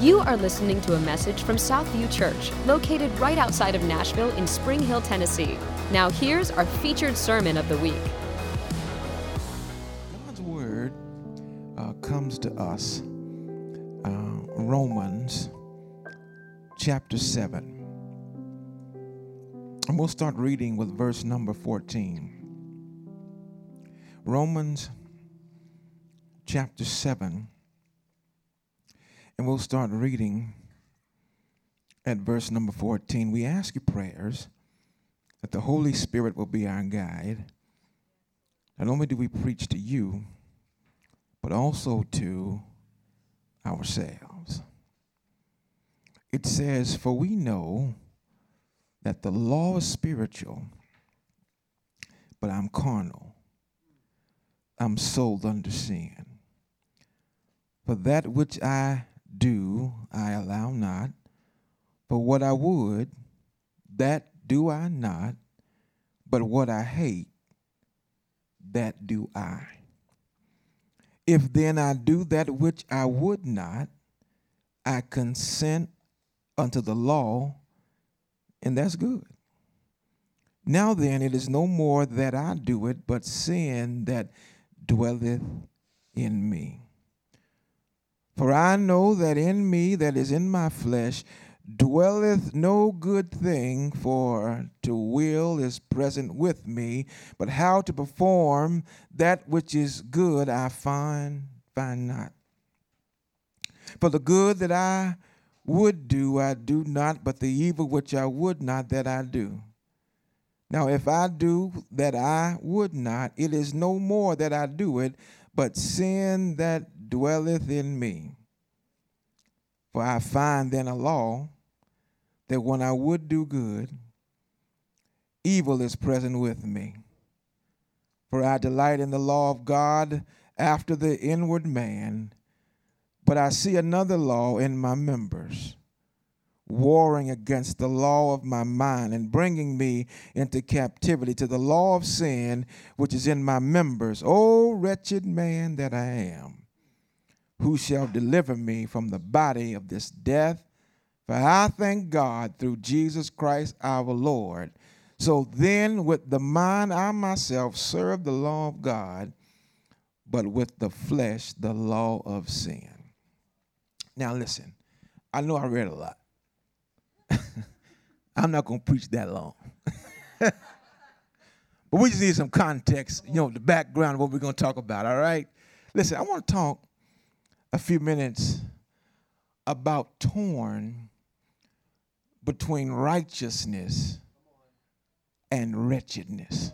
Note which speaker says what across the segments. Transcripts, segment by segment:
Speaker 1: You are listening to a message from Southview Church, located right outside of Nashville in Spring Hill, Tennessee. Now, here's our featured sermon of the week.
Speaker 2: God's word uh, comes to us, uh, Romans chapter 7. And we'll start reading with verse number 14. Romans chapter 7 and we'll start reading at verse number 14. We ask you prayers that the Holy Spirit will be our guide. Not only do we preach to you, but also to ourselves. It says, For we know that the law is spiritual, but I'm carnal. I'm sold under sin. For that which I do I allow not, but what I would, that do I not, but what I hate, that do I. If then I do that which I would not, I consent unto the law, and that's good. Now then, it is no more that I do it, but sin that dwelleth in me. For I know that in me, that is in my flesh, dwelleth no good thing, for to will is present with me, but how to perform that which is good I find find not. For the good that I would do, I do not, but the evil which I would not, that I do. Now, if I do that I would not, it is no more that I do it, but sin that dwelleth in me. For I find then a law that when I would do good, evil is present with me. For I delight in the law of God after the inward man, but I see another law in my members warring against the law of my mind and bringing me into captivity to the law of sin which is in my members. O wretched man that I am, who shall deliver me from the body of this death? For I thank God through Jesus Christ our Lord. So then, with the mind, I myself serve the law of God, but with the flesh, the law of sin. Now, listen, I know I read a lot. I'm not going to preach that long. but we just need some context, you know, the background of what we're going to talk about, all right? Listen, I want to talk a few minutes about torn between righteousness and wretchedness.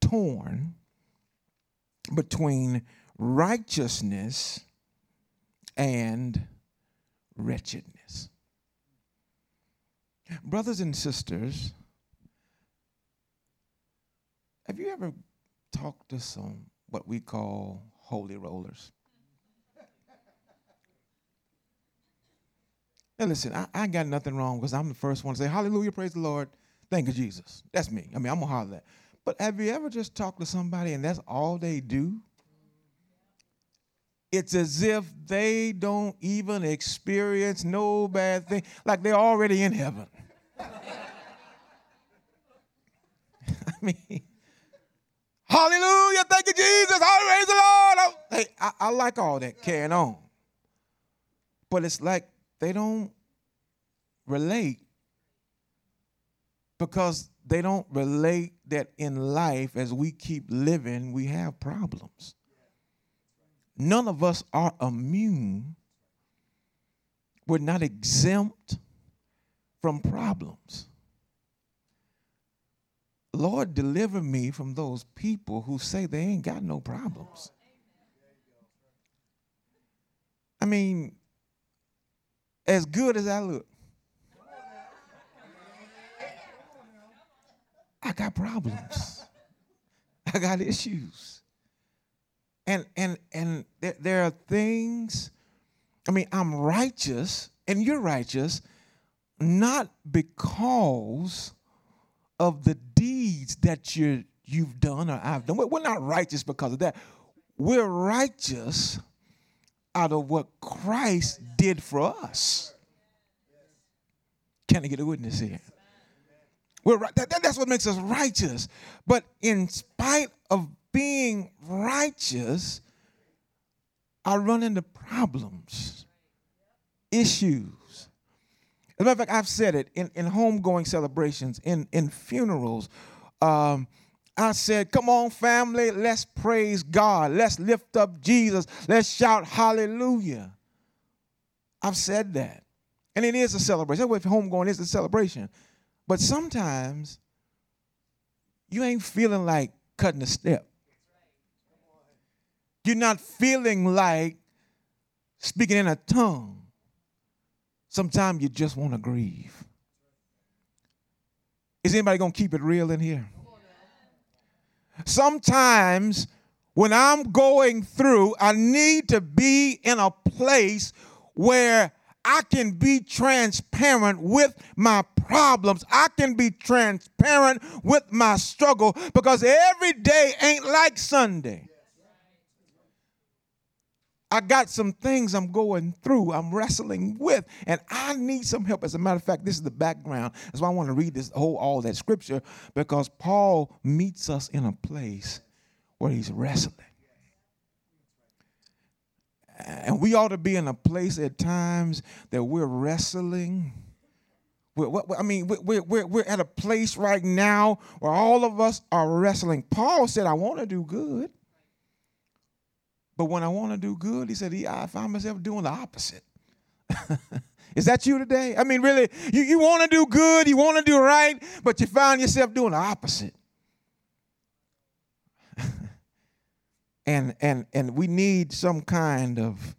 Speaker 2: Torn between righteousness and wretchedness. Brothers and sisters, have you ever talked to some what we call holy rollers? Now listen, I, I got nothing wrong because I'm the first one to say, Hallelujah, praise the Lord. Thank you, Jesus. That's me. I mean, I'm gonna holler that. But have you ever just talked to somebody and that's all they do? It's as if they don't even experience no bad thing, like they're already in heaven. I mean, hallelujah, thank you, Jesus, praise the Lord. Oh, hey, I, I like all that carrying on. But it's like they don't relate because they don't relate that in life as we keep living, we have problems. None of us are immune. We're not exempt from problems. Lord, deliver me from those people who say they ain't got no problems. I mean, as good as I look, I got problems. I got issues. And and and there, there are things, I mean, I'm righteous and you're righteous, not because of the deeds that you you've done or I've done. We're not righteous because of that. We're righteous out of what Christ did for us. Can I get a witness here? We're, that, that's what makes us righteous. But in spite of being righteous, I run into problems, issues. As a matter of fact, I've said it in, in homegoing celebrations, in, in funerals. Um, I said, Come on, family, let's praise God. Let's lift up Jesus. Let's shout hallelujah. I've said that. And it is a celebration. That's what homegoing is a celebration. But sometimes you ain't feeling like cutting a step. You're not feeling like speaking in a tongue. Sometimes you just want to grieve. Is anybody going to keep it real in here? Sometimes when I'm going through, I need to be in a place where I can be transparent with my problems. I can be transparent with my struggle because every day ain't like Sunday. I got some things I'm going through, I'm wrestling with, and I need some help. As a matter of fact, this is the background. That's why I want to read this whole all that scripture because Paul meets us in a place where he's wrestling. And we ought to be in a place at times that we're wrestling. We're, I mean, we're, we're, we're at a place right now where all of us are wrestling. Paul said, I want to do good. But when I want to do good, he said, yeah, I find myself doing the opposite. Is that you today? I mean, really, you, you want to do good, you want to do right, but you find yourself doing the opposite. and and and we need some kind of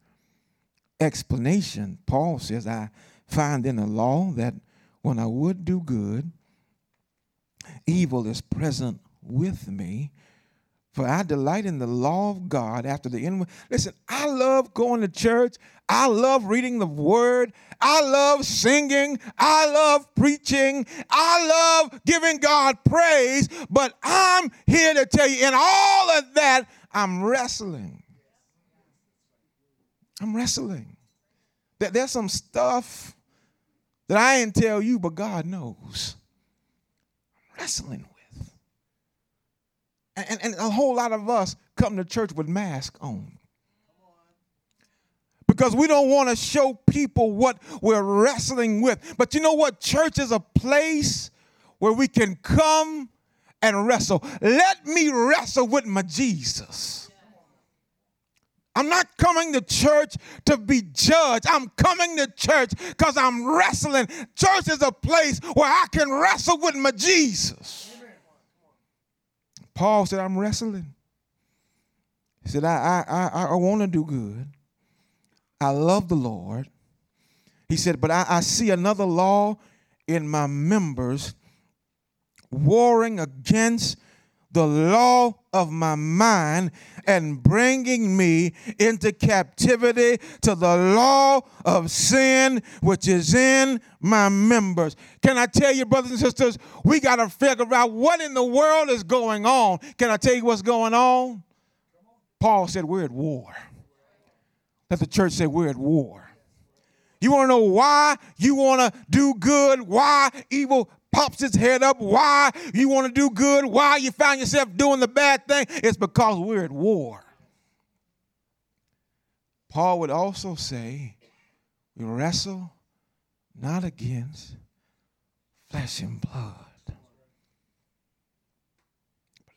Speaker 2: explanation. Paul says, I find in the law that when I would do good, evil is present with me. For I delight in the law of God after the end. Listen, I love going to church. I love reading the word. I love singing. I love preaching. I love giving God praise. But I'm here to tell you, in all of that, I'm wrestling. I'm wrestling. That there's some stuff that I ain't tell you, but God knows. I'm wrestling and, and a whole lot of us come to church with masks on. Because we don't want to show people what we're wrestling with. But you know what? Church is a place where we can come and wrestle. Let me wrestle with my Jesus. I'm not coming to church to be judged. I'm coming to church because I'm wrestling. Church is a place where I can wrestle with my Jesus. Paul said, I'm wrestling. He said, I, I, I, I want to do good. I love the Lord. He said, but I, I see another law in my members warring against the law of my mind and bringing me into captivity to the law of sin which is in my members. Can I tell you, brothers and sisters, we got to figure out what in the world is going on. Can I tell you what's going on? Paul said, We're at war. Let the church say, We're at war. You want to know why you want to do good, why evil pops its head up, why you want to do good, why you find yourself doing the bad thing, it's because we're at war. Paul would also say, we wrestle not against flesh and blood, but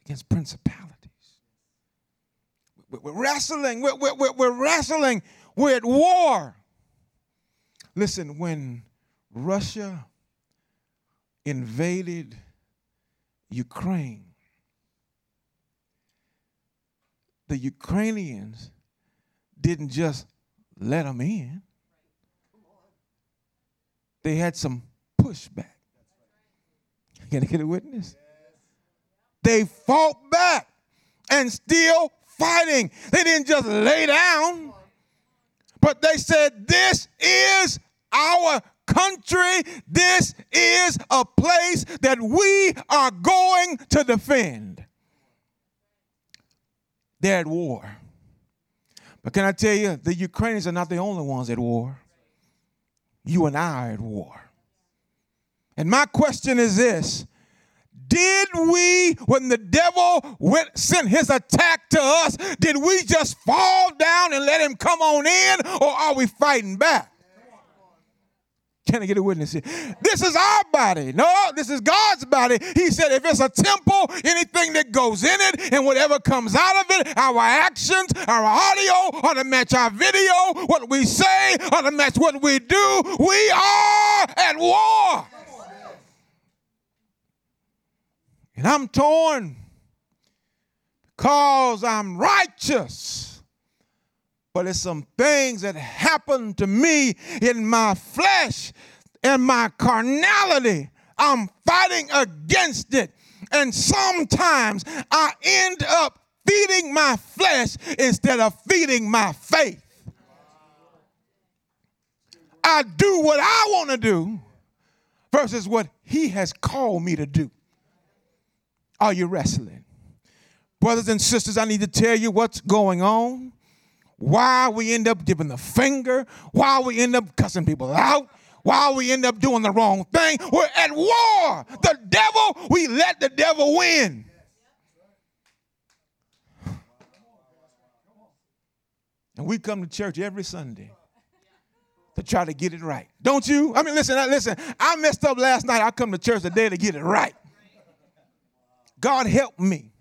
Speaker 2: against principalities. We're wrestling, we're, we're, we're wrestling, we're at war. Listen, when Russia invaded Ukraine, the Ukrainians didn't just let them in, they had some pushback. Can I get a witness? They fought back and still fighting. They didn't just lay down, but they said, This is our country. This is a place that we are going to defend. They're at war. But can I tell you, the Ukrainians are not the only ones at war. You and I are at war. And my question is this did we, when the devil went, sent his attack to us, did we just fall down and let him come on in, or are we fighting back? Can I get a witness here? This is our body. No, this is God's body. He said, if it's a temple, anything that goes in it and whatever comes out of it, our actions, our audio ought to match our video, what we say ought to match what we do. We are at war. And I'm torn because I'm righteous. But it's some things that happen to me in my flesh and my carnality. I'm fighting against it. And sometimes I end up feeding my flesh instead of feeding my faith. I do what I want to do versus what He has called me to do. Are you wrestling? Brothers and sisters, I need to tell you what's going on, why we end up giving the finger, why we end up cussing people out, why we end up doing the wrong thing. We're at war. The devil, we let the devil win. And we come to church every Sunday to try to get it right. Don't you? I mean, listen, listen. I messed up last night. I come to church today to get it right. God help me.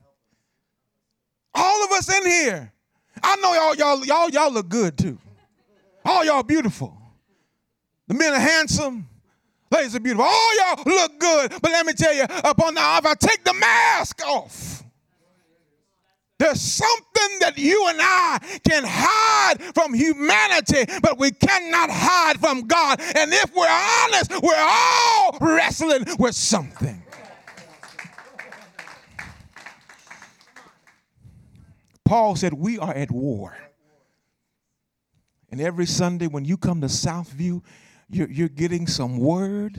Speaker 2: All of us in here. I know y'all, y'all, y'all, y'all look good too. All y'all beautiful. The men are handsome. Ladies are beautiful. All y'all look good. But let me tell you, upon the I take the mask off, there's something that you and I can hide from humanity, but we cannot hide from God. And if we're honest, we're all wrestling with something. Paul said, We are at war. And every Sunday when you come to Southview, you're, you're getting some word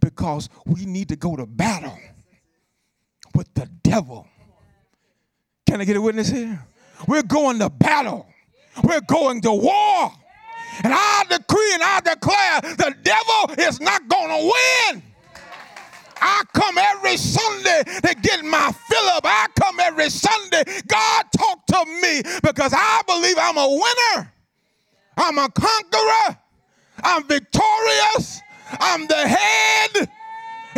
Speaker 2: because we need to go to battle with the devil. Can I get a witness here? We're going to battle, we're going to war. And I decree and I declare the devil is not going to win. I come every Sunday to get my fill up. I come every Sunday. God talk to me because I believe I'm a winner. I'm a conqueror. I'm victorious. I'm the head.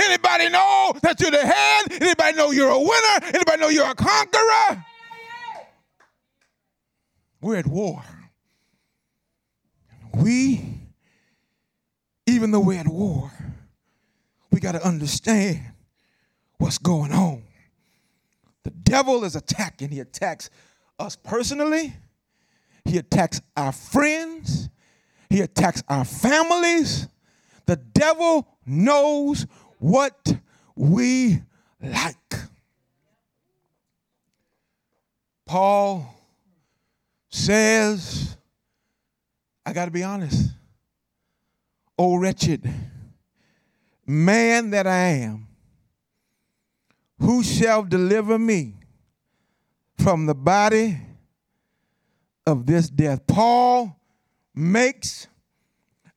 Speaker 2: Anybody know that you're the head? Anybody know you're a winner? Anybody know you're a conqueror? We're at war. We, even though we're at war, we got to understand what's going on. The devil is attacking. He attacks us personally, he attacks our friends, he attacks our families. The devil knows what we like. Paul says, I got to be honest. Oh, wretched man that I am, who shall deliver me from the body of this death? Paul makes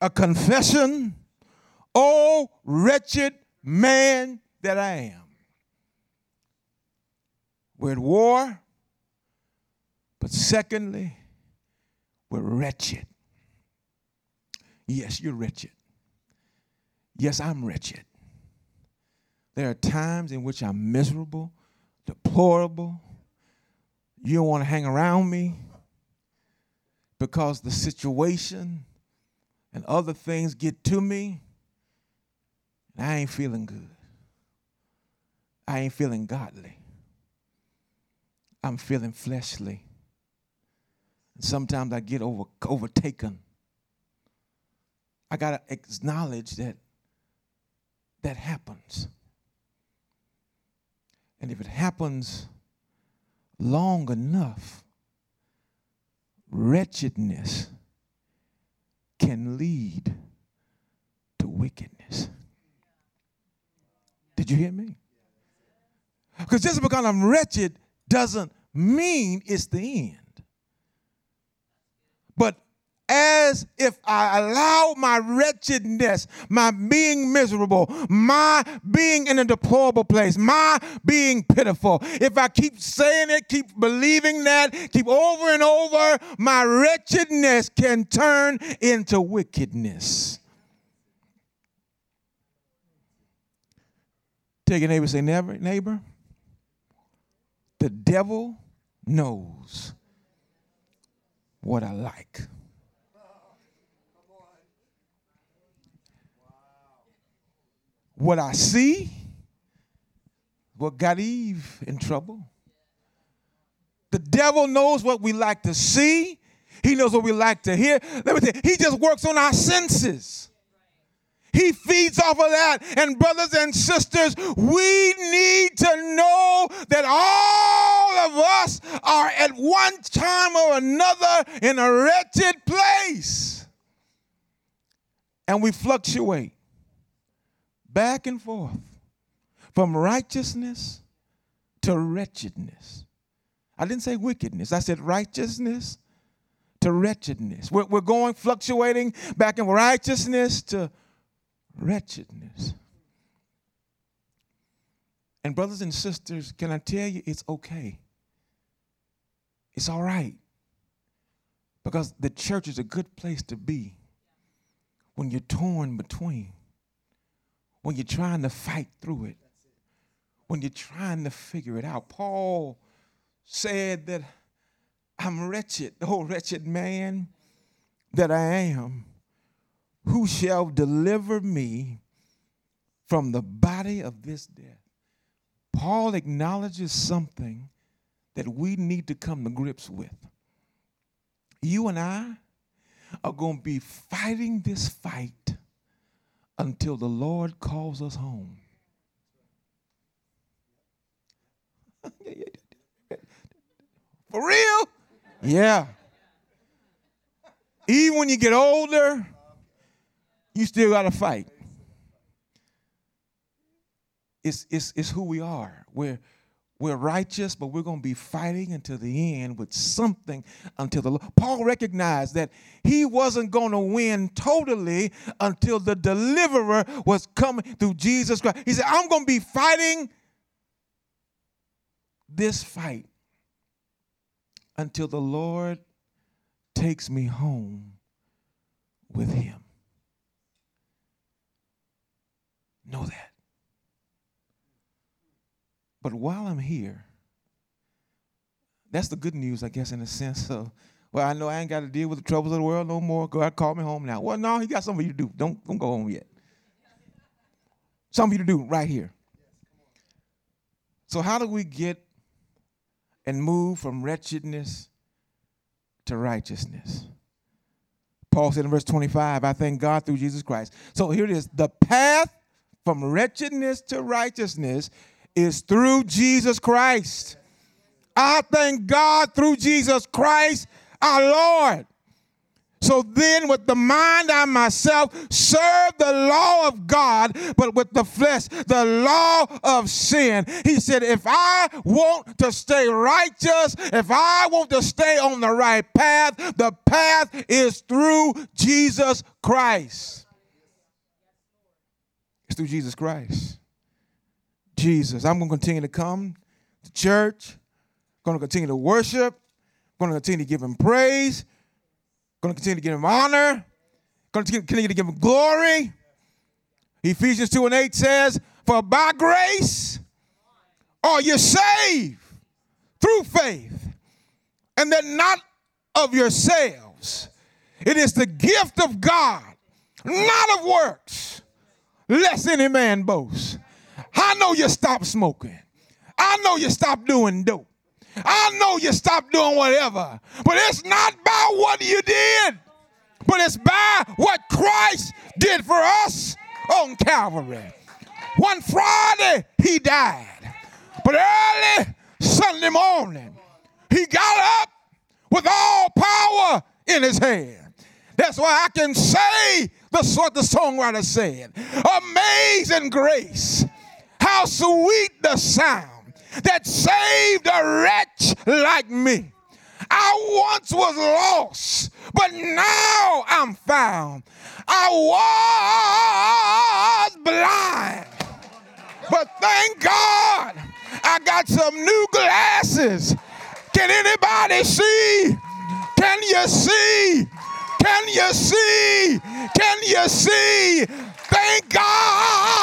Speaker 2: a confession, oh wretched man that I am. We're at war, but secondly, we're wretched. Yes, you're wretched. Yes, I'm wretched. There are times in which I'm miserable, deplorable. You don't want to hang around me because the situation and other things get to me. And I ain't feeling good. I ain't feeling godly. I'm feeling fleshly. And sometimes I get over, overtaken. I got to acknowledge that that happens. And if it happens long enough, wretchedness can lead to wickedness. Did you hear me? Because just because I'm wretched doesn't mean it's the end. but as if I allow my wretchedness, my being miserable, my being in a deplorable place, my being pitiful, if I keep saying it, keep believing that, keep over and over, my wretchedness can turn into wickedness. Take your neighbor, say, never, neighbor. The devil knows what I like. What I see, what got Eve in trouble. The devil knows what we like to see. He knows what we like to hear. Let me tell you, he just works on our senses. He feeds off of that. And, brothers and sisters, we need to know that all of us are at one time or another in a wretched place. And we fluctuate back and forth from righteousness to wretchedness. I didn't say wickedness, I said righteousness to wretchedness. We're, we're going fluctuating back in righteousness to wretchedness. And, brothers and sisters, can I tell you it's okay? It's all right. Because the church is a good place to be when you're torn between when you're trying to fight through it, when you're trying to figure it out. Paul said that I'm wretched, oh wretched man that I am. Who shall deliver me from the body of this death? Paul acknowledges something that we need to come to grips with. You and I are going to be fighting this fight until the Lord calls us home. For real? Yeah. Even when you get older, you still got to fight. It's, it's, it's who we are. We're, we're righteous, but we're going to be fighting until the end with something until the Lord. Paul recognized that he wasn't going to win totally until the deliverer was coming through Jesus Christ. He said, I'm going to be fighting this fight until the Lord takes me home with him. Know that. But while I'm here, that's the good news, I guess, in a sense of, well, I know I ain't got to deal with the troubles of the world no more. God call me home now. Well, no, he got something for you to do. Don't, don't go home yet. Something for you to do right here. So, how do we get and move from wretchedness to righteousness? Paul said in verse 25, I thank God through Jesus Christ. So here it is the path from wretchedness to righteousness is through Jesus Christ. I thank God through Jesus Christ our Lord. So then, with the mind I myself serve the law of God, but with the flesh, the law of sin. He said, If I want to stay righteous, if I want to stay on the right path, the path is through Jesus Christ. It's through Jesus Christ. Jesus. I'm going to continue to come to church, I'm going to continue to worship, I'm going to continue to give him praise, I'm going to continue to give him honor, I'm going to continue to give him glory. Ephesians 2 and 8 says, For by grace are you saved through faith, and that not of yourselves. It is the gift of God, not of works, lest any man boast. I know you stopped smoking. I know you stopped doing dope. I know you stopped doing whatever. But it's not by what you did, but it's by what Christ did for us on Calvary. One Friday, he died. But early Sunday morning, he got up with all power in his hand. That's why I can say the what the songwriter said. Amazing grace how sweet the sound that saved a wretch like me. I once was lost, but now I'm found. I was blind, but thank God I got some new glasses. Can anybody see? Can you see? Can you see? Can you see? Thank God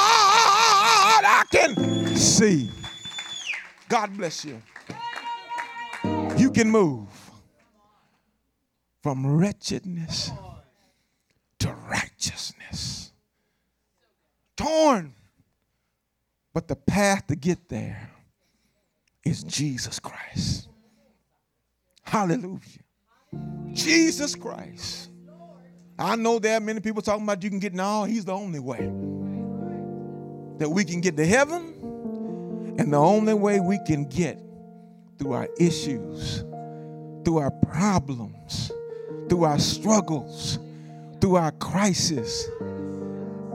Speaker 2: see. God bless you. You can move from wretchedness to righteousness. Torn. But the path to get there is Jesus Christ. Hallelujah. Jesus Christ. I know there are many people talking about you can get now. He's the only way that we can get to heaven, and the only way we can get through our issues, through our problems, through our struggles, through our crisis.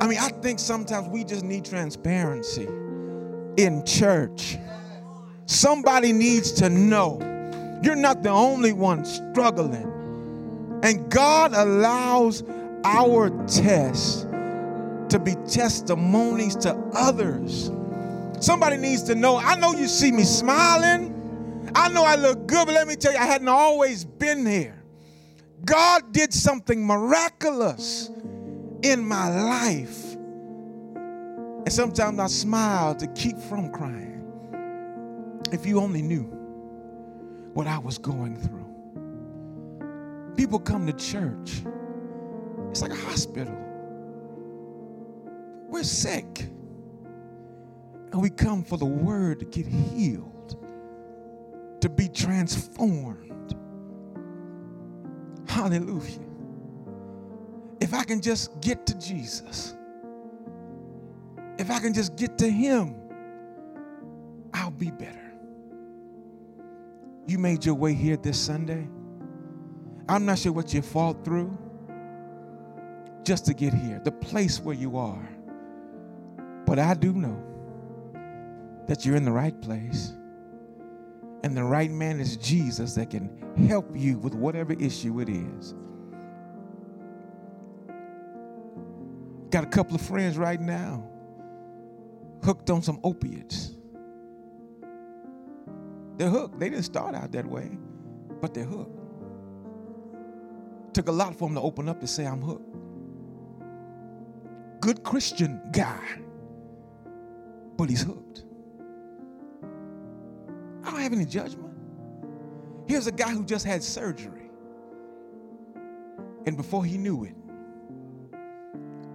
Speaker 2: I mean, I think sometimes we just need transparency in church. Somebody needs to know you're not the only one struggling. And God allows our tests to be testimonies to others. Somebody needs to know. I know you see me smiling. I know I look good, but let me tell you, I hadn't always been here. God did something miraculous in my life. And sometimes I smile to keep from crying. If you only knew what I was going through. People come to church, it's like a hospital. We're sick. And we come for the word to get healed, to be transformed. Hallelujah. If I can just get to Jesus, if I can just get to Him, I'll be better. You made your way here this Sunday. I'm not sure what you fought through just to get here, the place where you are. But I do know that you're in the right place. And the right man is Jesus that can help you with whatever issue it is. Got a couple of friends right now hooked on some opiates. They're hooked. They didn't start out that way, but they're hooked. Took a lot for them to open up to say, I'm hooked. Good Christian guy, but he's hooked. Have any judgment. Here's a guy who just had surgery. And before he knew it,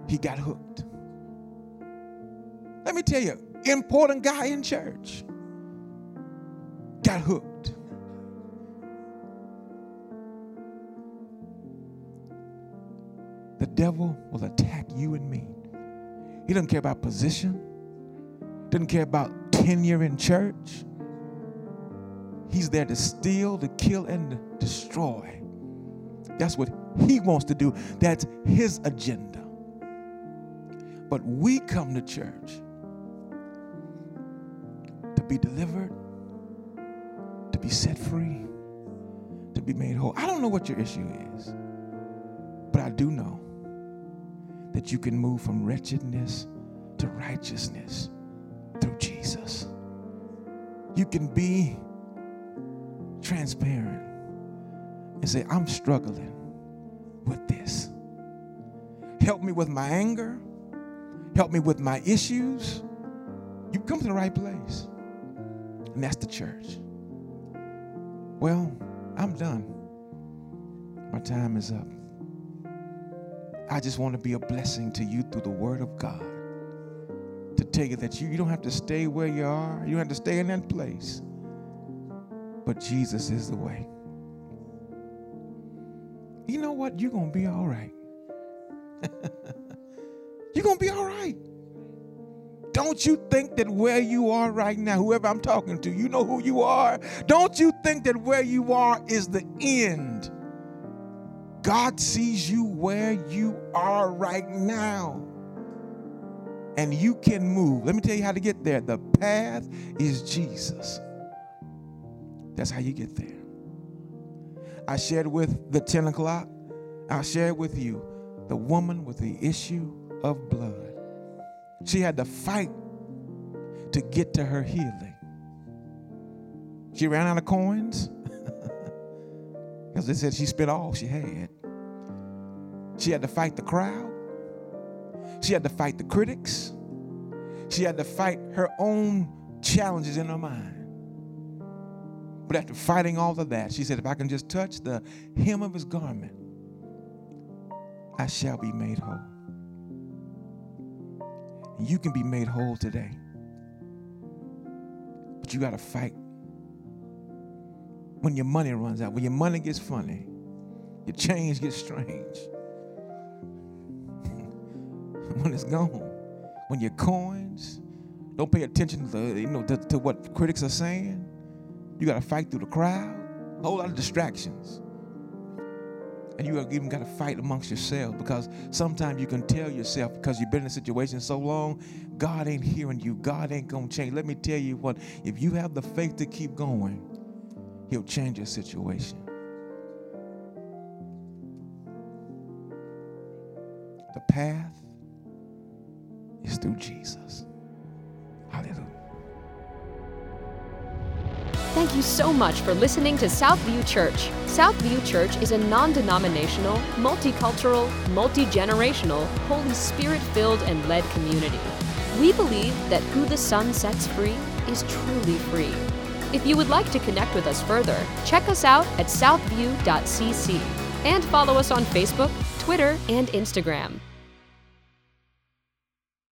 Speaker 2: he got hooked. Let me tell you, important guy in church got hooked. The devil will attack you and me. He doesn't care about position, doesn't care about tenure in church. He's there to steal, to kill, and to destroy. That's what he wants to do. That's his agenda. But we come to church to be delivered, to be set free, to be made whole. I don't know what your issue is, but I do know that you can move from wretchedness to righteousness through Jesus. You can be transparent and say, I'm struggling with this. Help me with my anger. Help me with my issues. You come to the right place. And that's the church. Well, I'm done. My time is up. I just want to be a blessing to you through the Word of God. To tell you that you, you don't have to stay where you are, you don't have to stay in that place. But Jesus is the way. You know what? You're going to be all right. You're going to be all right. Don't you think that where you are right now, whoever I'm talking to, you know who you are? Don't you think that where you are is the end? God sees you where you are right now. And you can move. Let me tell you how to get there. The path is Jesus. That's how you get there. I shared with the 10 o'clock. I'll share with you the woman with the issue of blood. She had to fight to get to her healing. She ran out of coins because they said she spent all she had. She had to fight the crowd. She had to fight the critics. She had to fight her own challenges in her mind. But after fighting all of that, she said, If I can just touch the hem of his garment, I shall be made whole. And you can be made whole today. But you got to fight when your money runs out, when your money gets funny, your change gets strange. when it's gone, when your coins don't pay attention to you know to, to what critics are saying. You got to fight through the crowd, a whole lot of distractions. And you even got to fight amongst yourself because sometimes you can tell yourself because you've been in a situation so long, God ain't hearing you. God ain't going to change. Let me tell you what, if you have the faith to keep going, He'll change your situation. The path is through Jesus.
Speaker 1: Thank you so much for listening to Southview Church. Southview Church is a non denominational, multicultural, multi generational, Holy Spirit filled and led community. We believe that who the Son sets free is truly free. If you would like to connect with us further, check us out at southview.cc and follow us on Facebook, Twitter, and Instagram.